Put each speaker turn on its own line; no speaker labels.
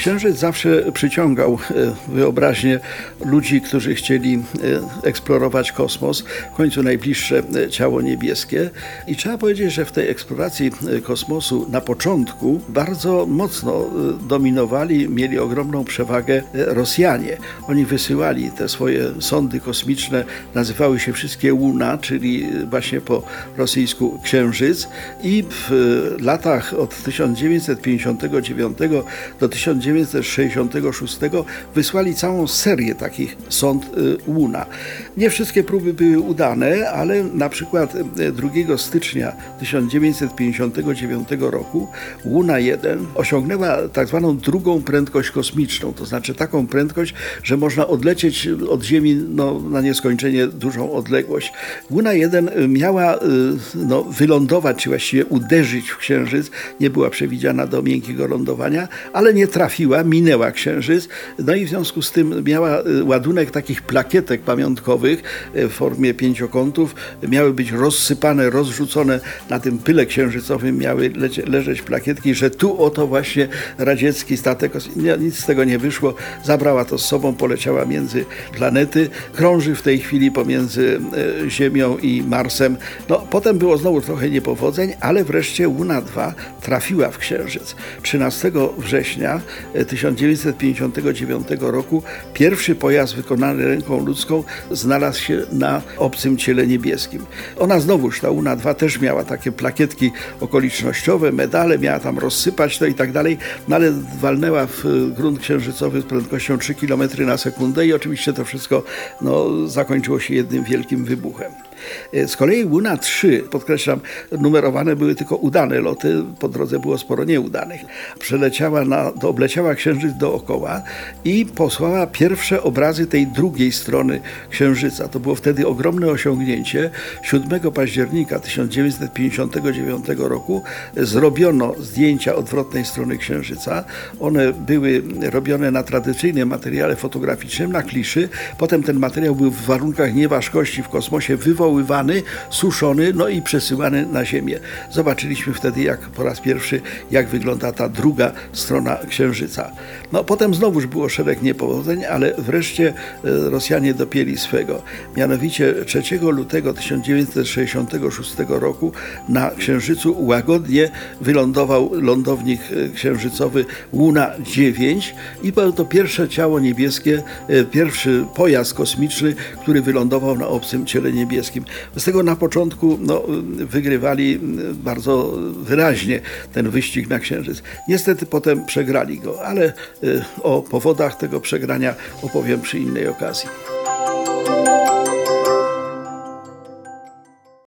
Księżyc zawsze przyciągał e, wyobraźnię ludzi, którzy chcieli e, eksplorować kosmos, w końcu najbliższe e, ciało niebieskie. I trzeba powiedzieć, że w tej eksploracji kosmosu na początku bardzo mocno dominowali, mieli ogromną przewagę Rosjanie. Oni wysyłali te swoje sondy kosmiczne, nazywały się wszystkie Łuna, czyli właśnie po rosyjsku Księżyc. I w latach od 1959 do 1960 1966 wysłali całą serię takich sond y, Łuna. Nie wszystkie próby były udane, ale na przykład 2 y, stycznia 1959 roku Łuna 1 osiągnęła tak zwaną drugą prędkość kosmiczną, to znaczy taką prędkość, że można odlecieć od Ziemi no, na nieskończenie dużą odległość. Łuna 1 y, miała no, wylądować, czy właściwie uderzyć w Księżyc, nie była przewidziana do miękkiego lądowania, ale nie trafiła trafiła, minęła Księżyc, no i w związku z tym miała y, ładunek takich plakietek pamiątkowych y, w formie pięciokątów. Miały być rozsypane, rozrzucone na tym pyle księżycowym, miały leżeć plakietki, że tu oto właśnie radziecki statek, nic z tego nie wyszło, zabrała to z sobą, poleciała między planety, krąży w tej chwili pomiędzy y, Ziemią i Marsem. No, potem było znowu trochę niepowodzeń, ale wreszcie Luna 2 trafiła w Księżyc. 13 września 1959 roku pierwszy pojazd wykonany ręką ludzką znalazł się na obcym ciele niebieskim. Ona znowuż, ta UNA 2 też miała takie plakietki okolicznościowe, medale, miała tam rozsypać to i tak dalej, no ale walnęła w grunt księżycowy z prędkością 3 km na sekundę i oczywiście to wszystko no, zakończyło się jednym wielkim wybuchem. E, z kolei Luna 3, podkreślam, numerowane były tylko udane loty, po drodze było sporo nieudanych. Przeleciała na, obleciała Księżyc dookoła i posłała pierwsze obrazy tej drugiej strony Księżyca. To było wtedy ogromne osiągnięcie. 7 października 1959 roku zrobiono zdjęcia odwrotnej strony Księżyca. One były robione na tradycyjnym materiale fotograficznym, na kliszy. Potem ten materiał był w warunkach nieważkości w kosmosie wywołany przechowywane, suszony, no i przesyłany na Ziemię. Zobaczyliśmy wtedy, jak po raz pierwszy, jak wygląda ta druga strona Księżyca. No potem znowuż było szereg niepowodzeń, ale wreszcie e, Rosjanie dopięli swego. Mianowicie 3 lutego 1966 roku na Księżycu łagodnie wylądował lądownik e, księżycowy Luna 9 i był to pierwsze ciało niebieskie, e, pierwszy pojazd kosmiczny, który wylądował na obcym ciele niebieskim. Z tego na początku no, wygrywali bardzo wyraźnie ten wyścig na Księżyc. Niestety potem przegrali go, ale y, o powodach tego przegrania opowiem przy innej okazji.